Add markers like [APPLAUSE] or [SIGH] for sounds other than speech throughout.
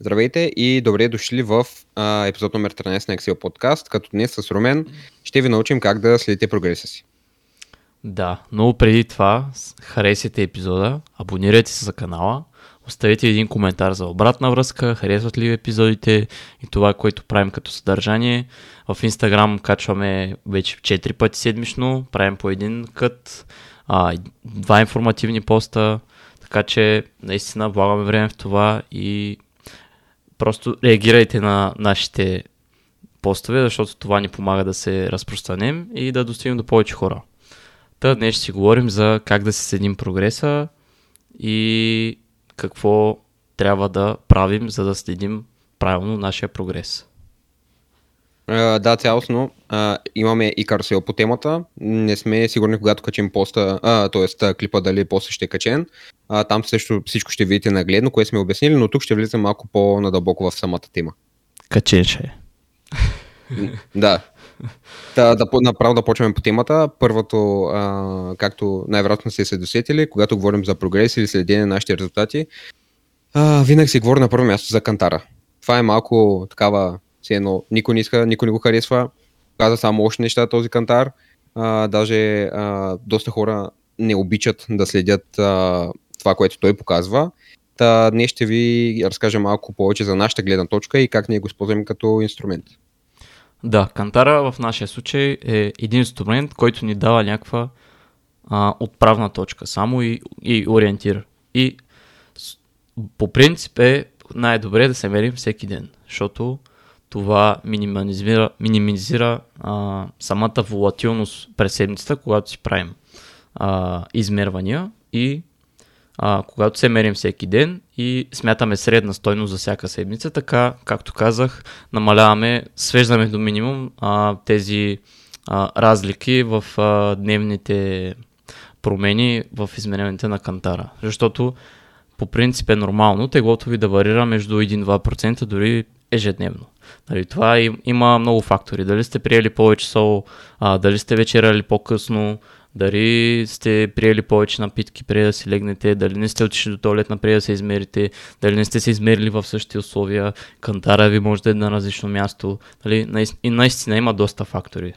Здравейте и добре дошли в а, епизод номер 13 на Excel Podcast, като днес с Румен ще ви научим как да следите прогреса си. Да, но преди това харесайте епизода, абонирайте се за канала, оставете един коментар за обратна връзка, харесват ли епизодите и това, което правим като съдържание. В Instagram качваме вече 4 пъти седмично, правим по един кът, а, два информативни поста, така че наистина влагаме време в това и просто реагирайте на нашите постове, защото това ни помага да се разпространем и да достигнем до повече хора. Та днес ще си говорим за как да се следим прогреса и какво трябва да правим, за да следим правилно нашия прогрес. Uh, да, цялостно. Uh, имаме и карусел по темата. Не сме сигурни, когато качим поста, т.е. клипа дали после ще е качен. Uh, там също всичко ще видите нагледно, което сме обяснили, но тук ще влизам малко по-надълбоко в самата тема. Качен ще е. да. Да, да, направо да почваме по темата. Първото, а, както най-вероятно сте се досетили, когато говорим за прогрес или следение на нашите резултати, а, винаги се говори на първо място за кантара. Това е малко такава, все едно, никой не иска, никой не го харесва, каза само още неща този кантар. А, даже а, доста хора не обичат да следят а, това, което той показва. Та днес ще ви разкажа малко повече за нашата гледна точка и как ние го използваме като инструмент. Да, кантара в нашия случай е един инструмент, който ни дава някаква а, отправна точка само и, и ориентира. И по принцип е най-добре да се мерим всеки ден, защото това минимизира, минимизира а, самата волатилност през седмицата, когато си правим а, измервания и а, когато се мерим всеки ден и смятаме средна стойност за всяка седмица, така, както казах, намаляваме, свеждаме до минимум а, тези а, разлики в а, дневните промени в измененията на кантара. Защото по принцип е нормално теглото ви да варира между 1-2% дори ежедневно. Нали, това им, има много фактори. Дали сте приели повече сол, а, дали сте вечеряли по-късно, дали сте приели повече напитки преди да си легнете, дали не сте отишли до туалет преди да се измерите, дали не сте се измерили в същите условия, кантара ви може да е на различно място. Дали, и наистина има доста фактори.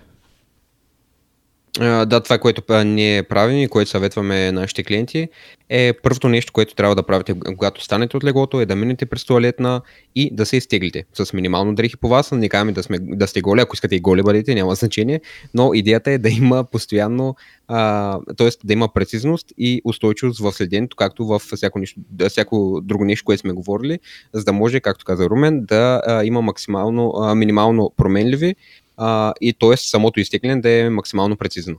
Да, това, което ние правим и което съветваме нашите клиенти е първото нещо, което трябва да правите, когато станете от леглото, е да минете през туалетна и да се изтеглите с минимално дрехи по вас. Не казваме да, сме, да сте голи, ако искате и голи бъдете, няма значение, но идеята е да има постоянно, т.е. да има прецизност и устойчивост в следенето, както в всяко, нещо, всяко друго нещо, което сме говорили, за да може, както каза Румен, да а, има максимално, а, минимално променливи а, и т.е. самото изтегляне да е максимално прецизно.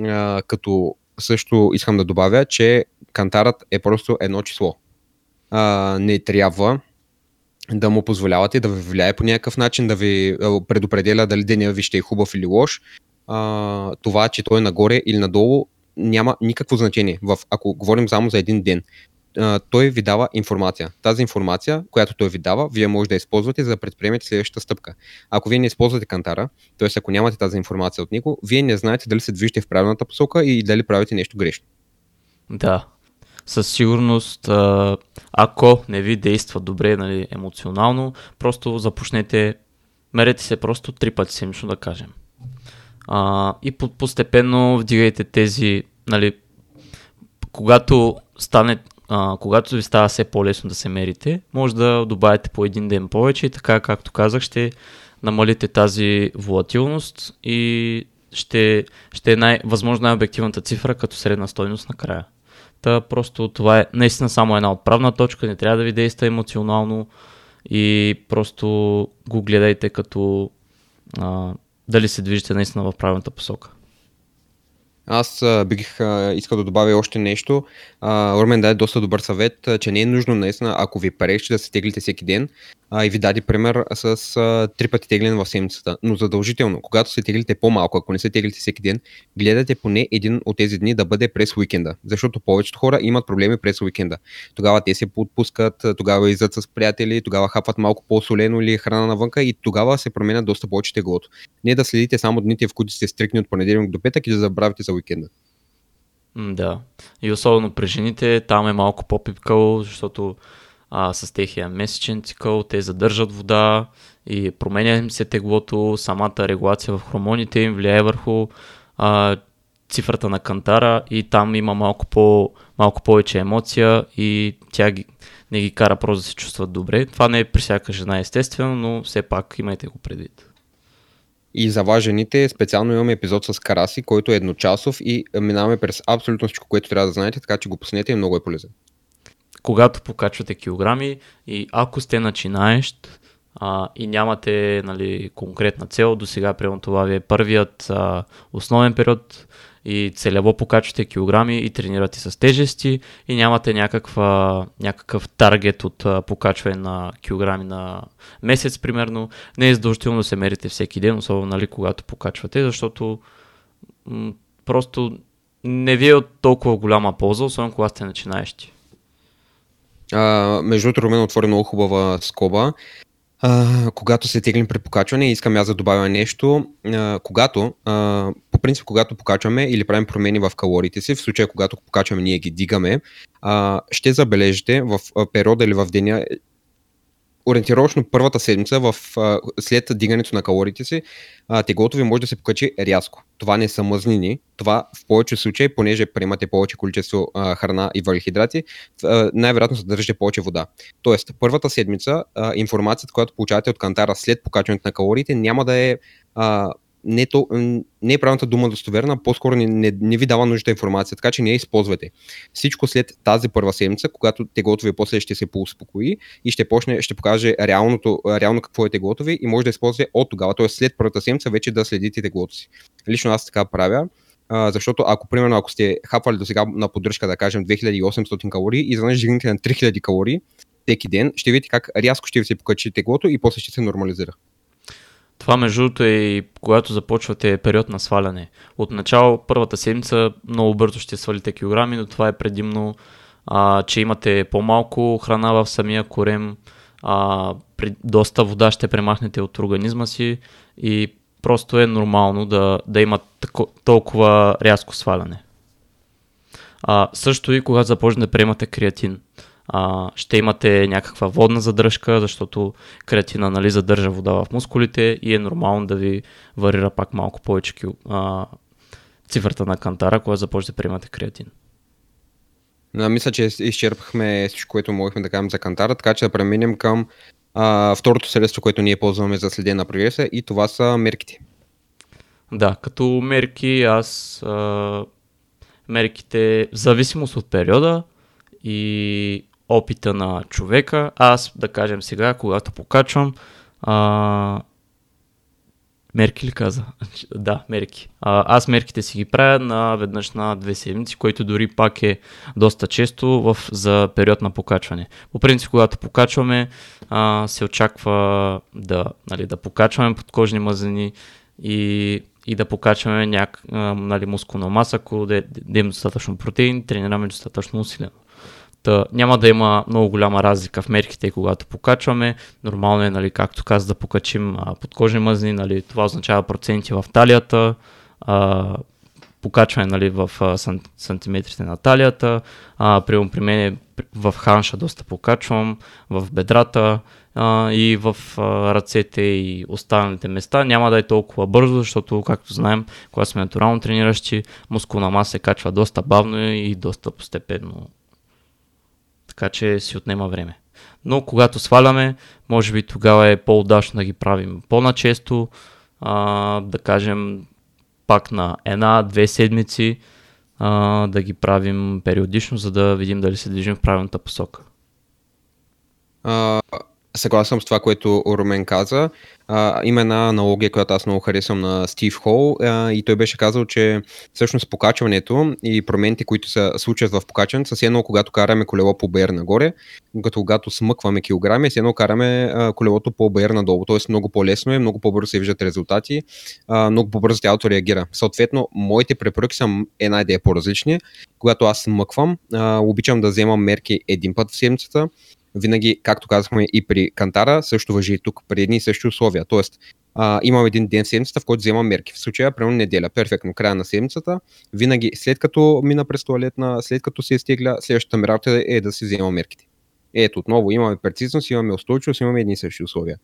А, като също искам да добавя, че кантарът е просто едно число. А, не трябва да му позволявате да ви влияе по някакъв начин, да ви предопределя дали деня ви ще е хубав или лош. А, това, че той е нагоре или надолу, няма никакво значение. В, ако говорим само за един ден, той ви дава информация. Тази информация, която той ви дава, вие може да използвате за да предприемете следващата стъпка. Ако вие не използвате кантара, т.е. ако нямате тази информация от него, вие не знаете дали се движите в правилната посока и дали правите нещо грешно. Да, със сигурност, ако не ви действа добре нали, емоционално, просто започнете, мерете се просто три пъти седмично да кажем. А, и постепенно вдигайте тези, нали, когато стане а, когато ви става все по-лесно да се мерите, може да добавите по един ден повече и така, както казах, ще намалите тази волатилност и ще, ще е най, възможно най-обективната цифра като средна стойност накрая. Та просто това е наистина само една отправна точка, не трябва да ви действа емоционално и просто го гледайте като а, дали се движите наистина в правилната посока. Аз а, бих а, искал да добавя още нещо. А, Ормен даде доста добър съвет, а, че не е нужно наистина, ако ви пречи да се теглите всеки ден а, и ви даде пример с а, три пъти тегляне в седмицата. Но задължително, когато се теглите по-малко, ако не се теглите всеки ден, гледате поне един от тези дни да бъде през уикенда. Защото повечето хора имат проблеми през уикенда. Тогава те се подпускат, тогава излизат с приятели, тогава хапват малко по-солено или храна навънка и тогава се променят доста повече теглото. Не да следите само дните, в които сте стрикни от понеделник до петък и да забравите за уикенда. Да. И особено при жените там е малко по-пипкало, защото а, с техния месечен цикъл, те задържат вода и променя им се теглото, самата регулация в хормоните им влияе върху а, цифрата на кантара и там има малко, по, малко повече емоция и тя ги, не ги кара просто да се чувстват добре. Това не е при всяка жена естествено, но все пак имайте го предвид. И за вас жените специално имаме епизод с Караси, който е едночасов и минаваме през абсолютно всичко, което трябва да знаете, така че го пуснете и много е полезен. Когато покачвате килограми и ако сте начинаещ а, и нямате нали, конкретна цел, до сега примерно това ви е първият а, основен период и целево покачвате килограми и тренирате с тежести и нямате някаква, някакъв таргет от а, покачване на килограми на месец, примерно, не е задължително да се мерите всеки ден, особено нали, когато покачвате, защото м- просто не ви е от толкова голяма полза, особено когато сте начинаещи. А, между другото, Румен отвори много хубава скоба. А, когато се теглим при покачване, искам аз да добавя нещо. А, когато, а, по принцип, когато покачваме или правим промени в калориите си, в случая когато покачваме, ние ги дигаме, а, ще забележите в периода или в деня ориентировъчно първата седмица в, а, след дигането на калориите си, а, теглото ви може да се покачи рязко. Това не са мъзнини. Това в повече случаи, понеже приемате повече количество а, храна и въглехидрати, най-вероятно съдържате повече вода. Тоест, първата седмица а, информацията, която получавате от кантара след покачването на калориите, няма да е а, не, то, не е правилната дума достоверна, по-скоро не, не, не ви дава нужда информация, така че не я използвайте. Всичко след тази първа седмица, когато теглото ви после ще се поуспокои и ще почне, ще покаже реалното, реално какво е теглото ви и може да използвате от тогава, т.е. след първата седмица вече да следите теглото си. Лично аз така правя, а, защото ако, примерно, ако сте хапвали до сега на поддръжка, да кажем 2800 калории и изведнъж дигнете на 3000 калории всеки ден, ще видите как рязко ще ви се покачи теглото и после ще се нормализира. Това между другото е и когато започвате период на сваляне. Отначало първата седмица много бързо ще свалите килограми, но това е предимно, а, че имате по-малко храна в самия корем, а, при, доста вода ще премахнете от организма си и просто е нормално да, да има тако, толкова рязко сваляне. А, също и когато започнете да приемате креатин а, ще имате някаква водна задръжка, защото креатина нали, задържа вода в мускулите и е нормално да ви варира пак малко повече а, цифрата на кантара, когато започнете да приемате креатин. А, мисля, че изчерпахме всичко, което можехме да кажем за кантара, така че да преминем към а, второто средство, което ние ползваме за следение на прогреса и това са мерките. Да, като мерки аз а, мерките в зависимост от периода и опита на човека. Аз, да кажем сега, когато покачвам, а, мерки ли каза? [LAUGHS] да, мерки. А, аз мерките си ги правя на веднъж на две седмици, което дори пак е доста често в, за период на покачване. По принцип, когато покачваме, а, се очаква да, нали, да покачваме подкожни мазнини и, и да покачваме няк, нали, мускулна маса, ако да, да имаме достатъчно протеин, тренираме достатъчно усилено. Та, няма да има много голяма разлика в мерките, когато покачваме. Нормално е, нали, както каза, да покачим а, подкожни мъзни, нали, това означава проценти в талията, а, покачване нали, в а, сантиметрите на талията. А, при, при мен в ханша доста покачвам, в бедрата а, и в а, ръцете и останалите места. Няма да е толкова бързо, защото, както знаем, когато сме натурално трениращи, мускулна маса се качва доста бавно и доста постепенно така че си отнема време. Но когато сваляме, може би тогава е по-удачно да ги правим по-начесто, а, да кажем пак на една-две седмици, а, да ги правим периодично, за да видим дали се движим в правилната посока. А, съгласен съм с това, което Румен каза. А, има една аналогия, която аз много харесвам на Стив Хол а, и той беше казал, че всъщност покачването и промените, които се случват в покачването, са едно когато караме колело по БР нагоре, като когато смъкваме килограми, с едно караме а, колелото по БР надолу, т.е. много по-лесно е, много по-бързо се виждат резултати, а, много по-бързо тялото реагира. Съответно, моите препоръки са една идея по-различни. Когато аз смъквам, а, обичам да вземам мерки един път в седмицата, винаги, както казахме и при Кантара, също въжи и тук при едни и същи условия. Тоест, а, имам един ден в седмицата, в който вземам мерки. В случая, примерно неделя, перфектно, края на седмицата, винаги след като мина през туалетна, след като се изтегля, следващата ми работа е да си взема мерките. Ето, отново имаме прецизност, имаме устойчивост, имаме едни и същи условия.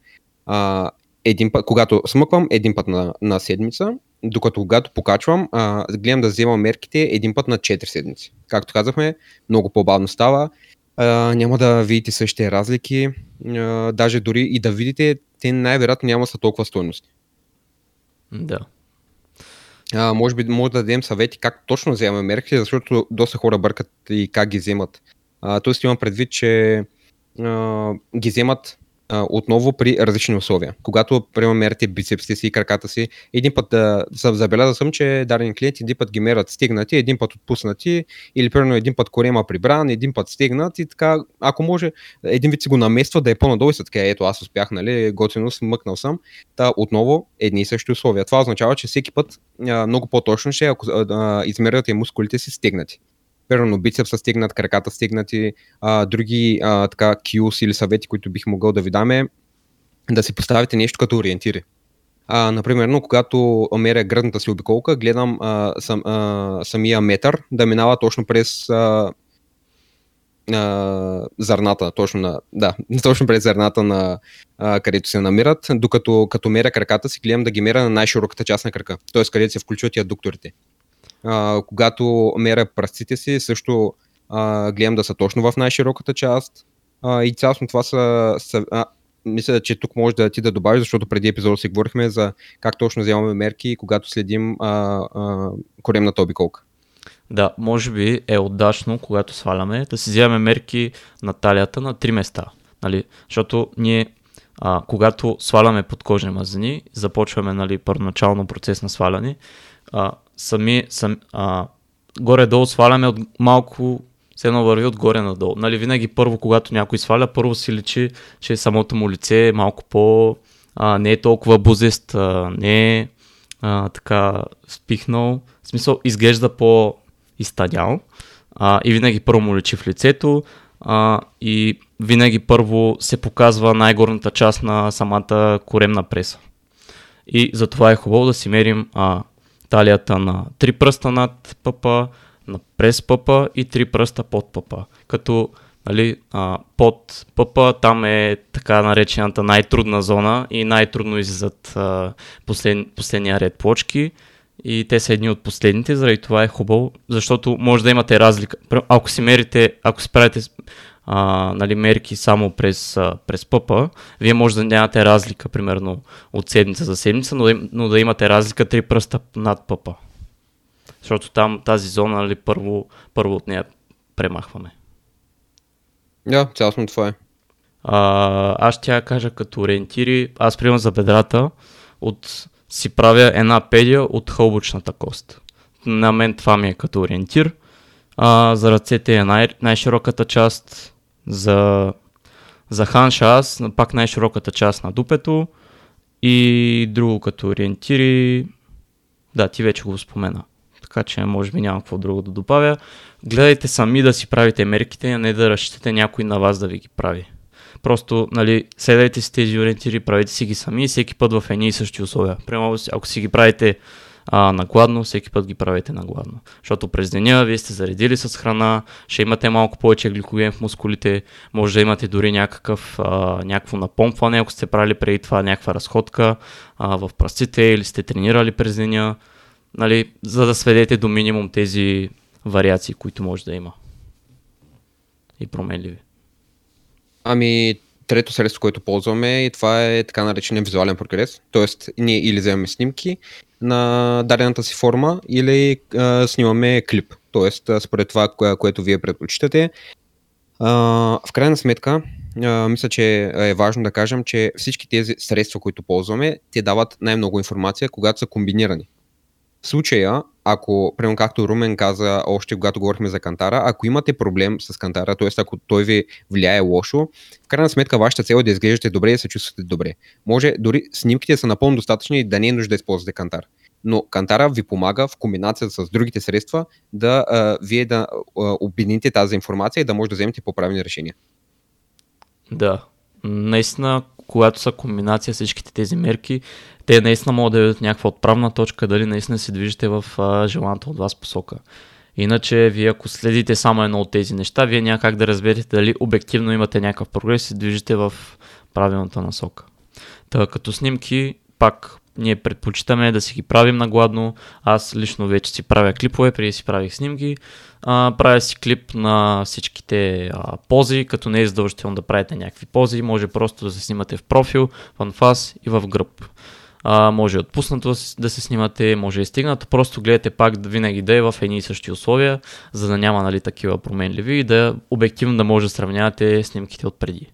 А, един път, когато смъквам един път на, на седмица, докато когато покачвам, а, гледам да вземам мерките един път на 4 седмици. Както казахме, много по-бавно става, а, няма да видите същите разлики, а, даже дори и да видите, те най-вероятно няма са толкова стойности. Да. А, може би може да дадем съвети как точно вземаме мерките, защото доста хора бъркат и как ги вземат. А, тоест имам предвид, че а, ги вземат а, отново при различни условия. Когато приема мерите бицепсите си и краката си, един път да забеляза съм, че дадени клиенти един път ги мерят стигнати, един път отпуснати или примерно един път корема прибран, един път стигнат и така, ако може, един вид си го намества да е по-надолу и са така, ето аз успях, нали, готино смъкнал съм. Та отново едни и същи условия. Това означава, че всеки път а, много по-точно ще, ако а, измерят мускулите си стигнати примерно бицепса стигнат, краката стигнати, а, други а, така кюс или съвети, които бих могъл да ви даме, да си поставите нещо като ориентири. А, например, но когато меря гръдната си обиколка, гледам а, сам, а, самия метър да минава точно през а, а, зърната, точно, на, да, [LAUGHS] точно през зърната, на, а, където се намират, докато като меря краката си, гледам да ги меря на най-широката част на крака, т.е. където се включват и аддукторите а, когато меря пръстите си, също а, гледам да са точно в най-широката част. А, и цялостно това са, са а, мисля, че тук може да ти да добавиш, защото преди епизода си говорихме за как точно вземаме мерки, когато следим а, а, коремната обиколка. Да, може би е отдачно, когато сваляме, да си вземем мерки на талията на три места. Нали? Защото ние, а, когато сваляме подкожни мазнини, започваме нали, първоначално процес на сваляне, а, сами, сам, а, горе-долу сваляме от малко, се едно върви отгоре надолу. Нали, винаги първо, когато някой сваля, първо си личи, че самото му лице е малко по... А, не е толкова бузест, а, не е а, така спихнал. В смисъл, изглежда по-изтадял. И винаги първо му личи в лицето. А, и винаги първо се показва най-горната част на самата коремна преса. И затова е хубаво да си мерим а, талията на три пръста над пъпа, на през пъпа и три пръста под пъпа. Като нали, а, под пъпа там е така наречената най-трудна зона и най-трудно излизат а, послед, последния ред плочки и те са едни от последните, заради това е хубаво, защото може да имате разлика. Ако си мерите, ако си правите а, нали, мерки само през, а, през пъпа, вие може да нямате разлика, примерно, от седмица за седмица, но, но да имате разлика три пръста над пъпа. Защото там тази зона, нали, първо, първо от нея премахваме. Да, цялостно това е. А, аз ще я кажа като ориентири. Аз приемам за бедрата от си правя една педия от хълбочната кост. На мен това ми е като ориентир. А, за ръцете е най- най-широката част, за, за ханша аз, пак най-широката част на дупето и друго като ориентири, да, ти вече го спомена. Така че може би няма какво друго да добавя. Гледайте сами да си правите мерките, а не да разчитате някой на вас да ви ги прави. Просто, нали, седайте си тези ориентири, правите си ги сами, всеки път в едни и същи условия. Примерно, ако си ги правите а, на гладно, всеки път ги правите на гладно. Защото през деня вие сте заредили с храна, ще имате малко повече гликоген в мускулите, може да имате дори някакъв, а, някакво напомпване, ако сте правили преди това някаква разходка а, в пръстите или сте тренирали през деня, нали, за да сведете до минимум тези вариации, които може да има. И променливи. Ами, трето средство, което ползваме и това е така наречения визуален прогрес. Тоест, ние или вземем снимки на дадената си форма или а, снимаме клип. Тоест, според това, кое, което вие предпочитате. А, в крайна сметка, а, мисля, че е важно да кажем, че всички тези средства, които ползваме, те дават най-много информация, когато са комбинирани. В случая, ако, примерно както Румен каза още когато говорихме за кантара, ако имате проблем с кантара, т.е. ако той ви влияе лошо, в крайна сметка вашата цел е да изглеждате добре и да се чувствате добре. Може дори снимките са напълно достатъчни да не е нужда да използвате кантар. Но кантара ви помага в комбинация с другите средства да а, вие да а, обедините тази информация и да може да вземете по-правилни решения. Да, наистина, когато са комбинация всичките тези мерки, те наистина могат да дадат някаква отправна точка, дали наистина се движите в а, желаната от вас посока. Иначе, вие ако следите само едно от тези неща, вие няма как да разберете дали обективно имате някакъв прогрес и движите в правилната насока. Та, като снимки, пак ние предпочитаме да си ги правим нагладно. Аз лично вече си правя клипове, преди си правих снимки. А, правя си клип на всичките а, пози, като не е задължително да правите някакви пози. Може просто да се снимате в профил, в анфас и в гръб. А, може отпуснато да се снимате, може и стигнато. Просто гледате пак винаги да е в едни и същи условия, за да няма нали, такива променливи и да обективно да може да сравнявате снимките от преди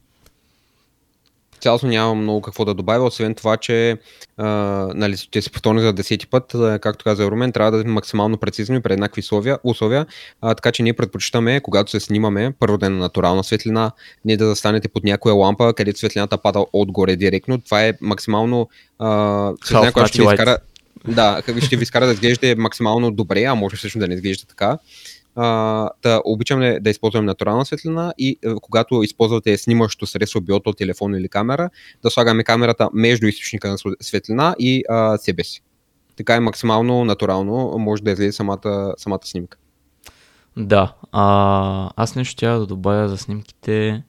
цялостно нямам много какво да добавя, освен това, че а, нали, ще се повторя за десети път, а, както каза Румен, трябва да сме максимално прецизни при еднакви условия, условия. А, така че ние предпочитаме, когато се снимаме, първо да е на натурална светлина, не да застанете под някоя лампа, където светлината пада отгоре директно. Това е максимално а, светлина, която ще ви изкара, да, ще ви изкара да изглежда максимално добре, а може всъщност да не изглежда така а, да обичаме да използваме натурална светлина и а, е, когато използвате снимащо средство, било то телефон или камера, да слагаме камерата между източника на светлина и а, себе си. Така е максимално натурално, може да излезе самата, самата снимка. Да, а, аз нещо трябва да добавя за снимките.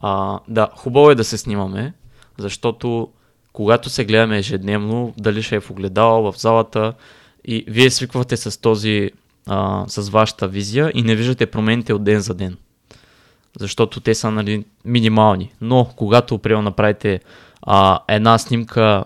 А, да, хубаво е да се снимаме, защото когато се гледаме ежедневно, дали ще е в огледало, в залата, и вие свиквате с този а, с вашата визия и не виждате промените от ден за ден. Защото те са нали, минимални. Но когато, приема направите а, една снимка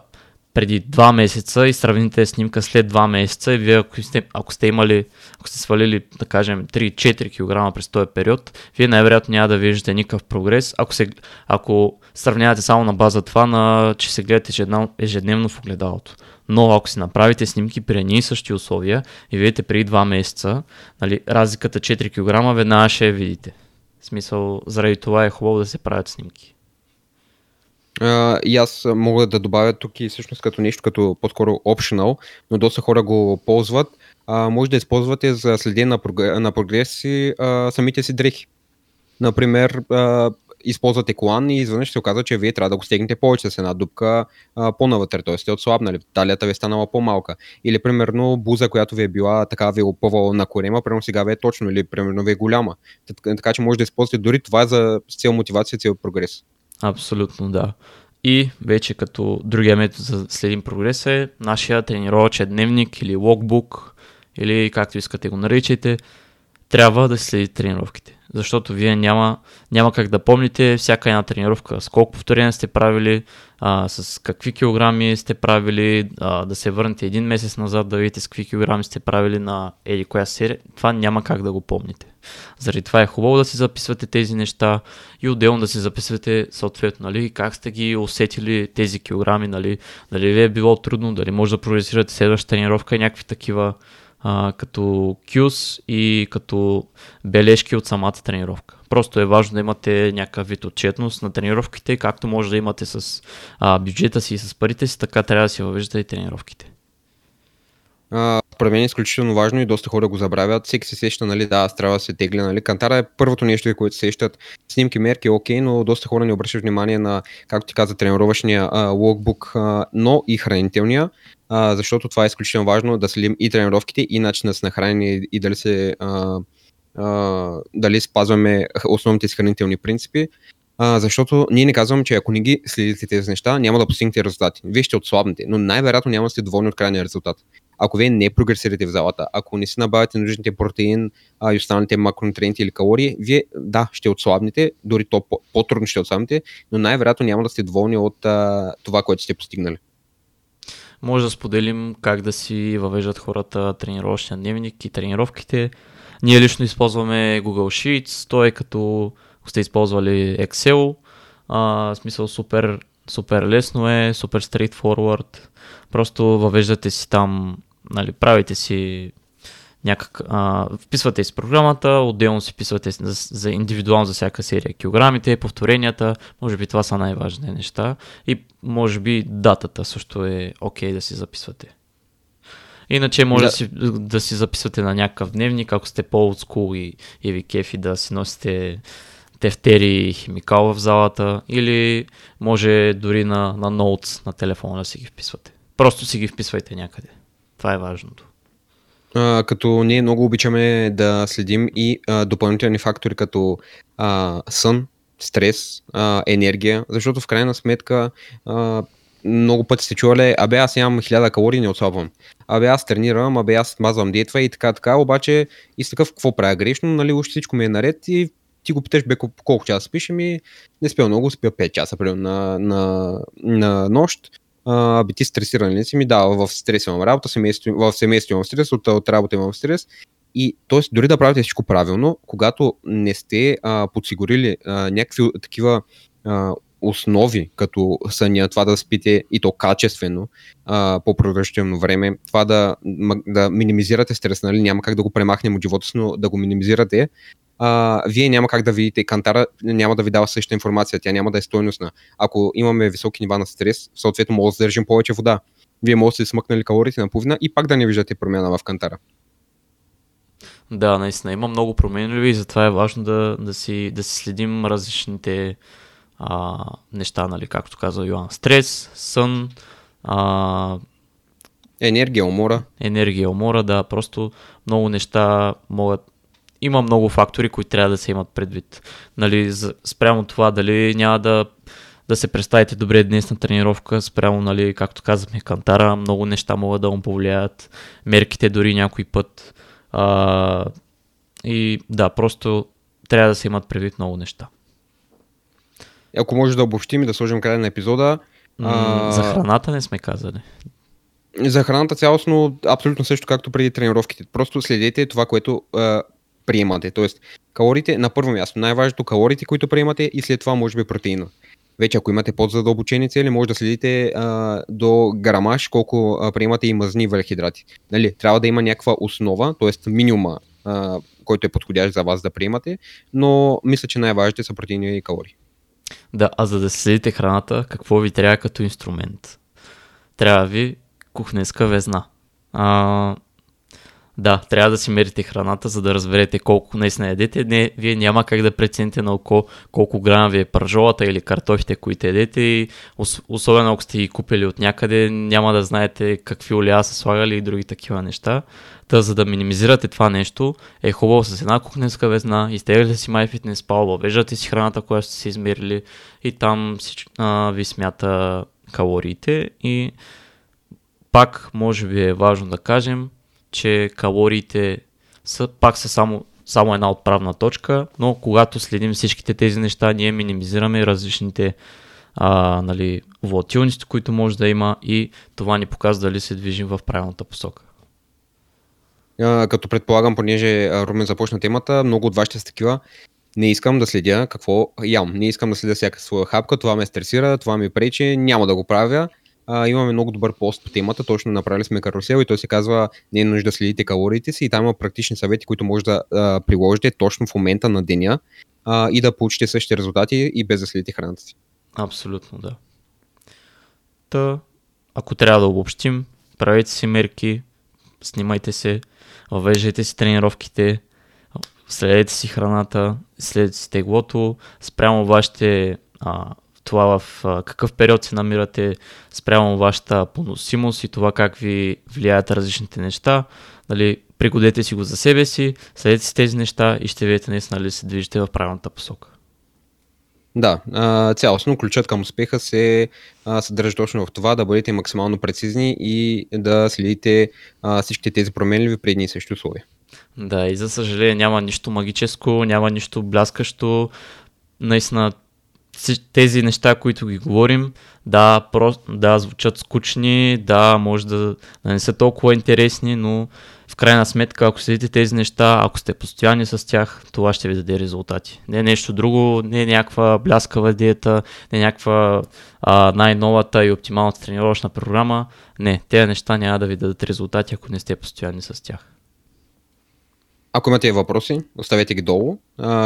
преди 2 месеца и сравните снимка след 2 месеца и вие ако сте, ако сте имали, ако сте свалили, да кажем, 3-4 кг през този период, вие най-вероятно няма да виждате никакъв прогрес, ако, се, ако сравнявате само на база това, на, че се гледате ежедневно в огледалото. Но ако си направите снимки при едни и същи условия и видите преди 2 месеца, нали, разликата 4 кг веднага ще я видите. В смисъл, заради това е хубаво да се правят снимки. Uh, и аз мога да добавя тук и всъщност като нещо, като по-скоро optional, но доста хора го ползват. Uh, може да използвате за следение на, прогрес, на прогреси uh, самите си дрехи. Например, uh, използвате колан и изведнъж се оказва, че вие трябва да го стегнете повече с една дупка а, по-навътре, т.е. сте отслабнали, талията ви е станала по-малка. Или примерно буза, която ви е била така ви е опъвала на корема, примерно сега ви е точно или примерно ви е голяма. Така, че може да използвате дори това за цел мотивация, цел прогрес. Абсолютно, да. И вече като другия метод за следим прогрес е нашия тренировачен дневник или логбук, или както искате го наричайте, трябва да следи тренировките защото вие няма, няма как да помните всяка една тренировка, с колко повторения сте правили, а, с какви килограми сте правили, а, да се върнете един месец назад да видите с какви килограми сте правили на еди коя серия, това няма как да го помните. Заради това е хубаво да си записвате тези неща и отделно да си записвате съответно, нали, как сте ги усетили тези килограми, нали, дали ви е било трудно, дали може да прогресирате следващата тренировка и някакви такива а, като cues и като бележки от самата тренировка. Просто е важно да имате някакъв вид отчетност на тренировките, както може да имате с а, бюджета си и с парите си, така трябва да си въвеждате и тренировките. Според мен е изключително важно и доста хора го забравят. Всеки се сеща, нали, да, аз трябва да се тегля. Нали. Кантара е първото нещо, което се сещат. Снимки, мерки, окей, но доста хора не обръщат внимание на, както ти каза, тренировъчния а, но и хранителния а, защото това е изключително важно да следим и тренировките, и начина с нахранение, и дали се а, а, дали спазваме основните си хранителни принципи, а, защото ние не казвам, че ако не ги следите тези неща, няма да постигнете резултати. Вие ще отслабнете, но най-вероятно няма да сте доволни от крайния резултат. Ако вие не прогресирате в залата, ако не си набавяте нужните протеин а, и останалите макронутриенти или калории, вие да, ще отслабнете, дори то по-трудно ще отслабнете, но най-вероятно няма да сте доволни от а, това, което сте постигнали може да споделим как да си въвеждат хората тренировъчния дневник и тренировките. Ние лично използваме Google Sheets, то е като сте използвали Excel, а, смисъл супер, супер лесно е, супер straightforward, просто въвеждате си там, нали, правите си някак, а, вписвате с програмата, отделно си вписвате за, за индивидуално за всяка серия килограмите, повторенията, може би това са най-важните неща и може би датата също е окей okay да си записвате. Иначе може да. да, си, да си записвате на някакъв дневник, ако сте по-олдскул и, и ви кефи да си носите тефтери и химикал в залата или може дори на, на ноутс на телефона да си ги вписвате. Просто си ги вписвайте някъде. Това е важното. а, като ние много обичаме да следим и а, допълнителни фактори като а, сън, стрес, а, енергия, защото в крайна сметка а, много пъти сте чували, абе аз нямам 1000 калории, не отслабвам. Абе аз тренирам, абе аз мазвам диетва и така, така, обаче и с такъв какво правя грешно, нали, още всичко ми е наред и ти го питаш бе колко часа спиш, ми не спя много, спя 5 часа примерно на, на, на нощ. А, би ти стресиран ли си? Ми да, в стрес имам работа, семейство, в семейство имам стрес, от, от работа имам стрес. И т.е. дори да правите всичко правилно, когато не сте а, подсигурили а, някакви такива а, основи, като съня, това да спите и то качествено а, по продължително време, това да, да минимизирате стрес, нали? няма как да го премахнем от живота си, но да го минимизирате, а, вие няма как да видите кантара, няма да ви дава същата информация, тя няма да е стойностна. Ако имаме високи нива на стрес, съответно може да държим повече вода. Вие можете да смъкнали калориите на половина и пак да не виждате промяна в кантара. Да, наистина има много променливи и затова е важно да, да, си, да си следим различните а, неща, нали, както каза Йоан. Стрес, сън, а, енергия, умора. Енергия, умора, да, просто много неща могат има много фактори, които трябва да се имат предвид. Нали, спрямо това дали няма да, да се представите добре днес на тренировка, спрямо, нали, както казахме, кантара, много неща могат да му повлияят, мерките дори някой път. А, и да, просто трябва да се имат предвид много неща. Ако може да обобщим и да сложим край на епизода. А... За храната не сме казали. За храната цялостно абсолютно също както преди тренировките. Просто следете това, което а, приемате. Тоест, калориите на първо място, най-важното калориите, които приемате и след това може би протеина. Вече ако имате по-задълбочени цели, може да следите а, до грамаж колко а, приемате и мазни въглехидрати. Нали, трябва да има някаква основа, т.е. минимума, а, който е подходящ за вас да приемате, но мисля, че най-важните са протеини и калории. Да, а за да следите храната, какво ви трябва като инструмент? Трябва ви кухненска везна. А, да, трябва да си мерите храната, за да разберете колко наистина ядете. Не, вие няма как да прецените на око колко грама ви е пържолата или картофите, които ядете. И особено ако сте ги купили от някъде, няма да знаете какви олия са слагали и други такива неща. Та, за да минимизирате това нещо, е хубаво с една кухненска везна, изтегляте си MyFitnessPal, въвеждате си храната, която сте си измерили и там а, ви смята калориите и пак може би е важно да кажем, че калориите са, пак са само, само една отправна точка, но когато следим всичките тези неща, ние минимизираме различните а, нали, волатилности, които може да има и това ни показва дали се движим в правилната посока. А, като предполагам, понеже Румен започна темата, много от вас ще са такива. Не искам да следя какво ям. Не искам да следя всяка своя хапка. Това ме стресира, това ми пречи, няма да го правя а, имаме много добър пост по темата, точно направили сме карусел и той се казва не е нужда да следите калориите си и там има практични съвети, които може да а, приложите точно в момента на деня а, и да получите същите резултати и без да следите храната си. Абсолютно, да. Та, ако трябва да обобщим, правете си мерки, снимайте се, въвеждайте си тренировките, следете си храната, следете си теглото, спрямо вашите а, това в а, какъв период се намирате спрямо вашата поносимост и това как ви влияят различните неща. Нали, пригодете си го за себе си, следете си тези неща и ще видите наистина ли се движите в правилната посока. Да, цялостно ключът към успеха се съдържа точно в това да бъдете максимално прецизни и да следите всичките тези променливи предни и същи условия. Да, и за съжаление няма нищо магическо, няма нищо бляскащо. Наистина тези неща, които ги говорим, да, про, да, звучат скучни, да, може да, да не са толкова интересни, но в крайна сметка, ако следите тези неща, ако сте постоянни с тях, това ще ви даде резултати. Не е нещо друго, не е някаква бляскава диета, не е някаква а, най-новата и оптималната тренировъчна програма. Не, тези неща няма да ви дадат резултати, ако не сте постоянни с тях. Ако имате въпроси, оставете ги долу.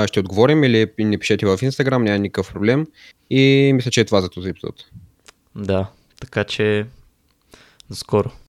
ще отговорим или ни пишете в Instagram, няма никакъв проблем. И мисля, че е това за този епизод. Да, така че до скоро.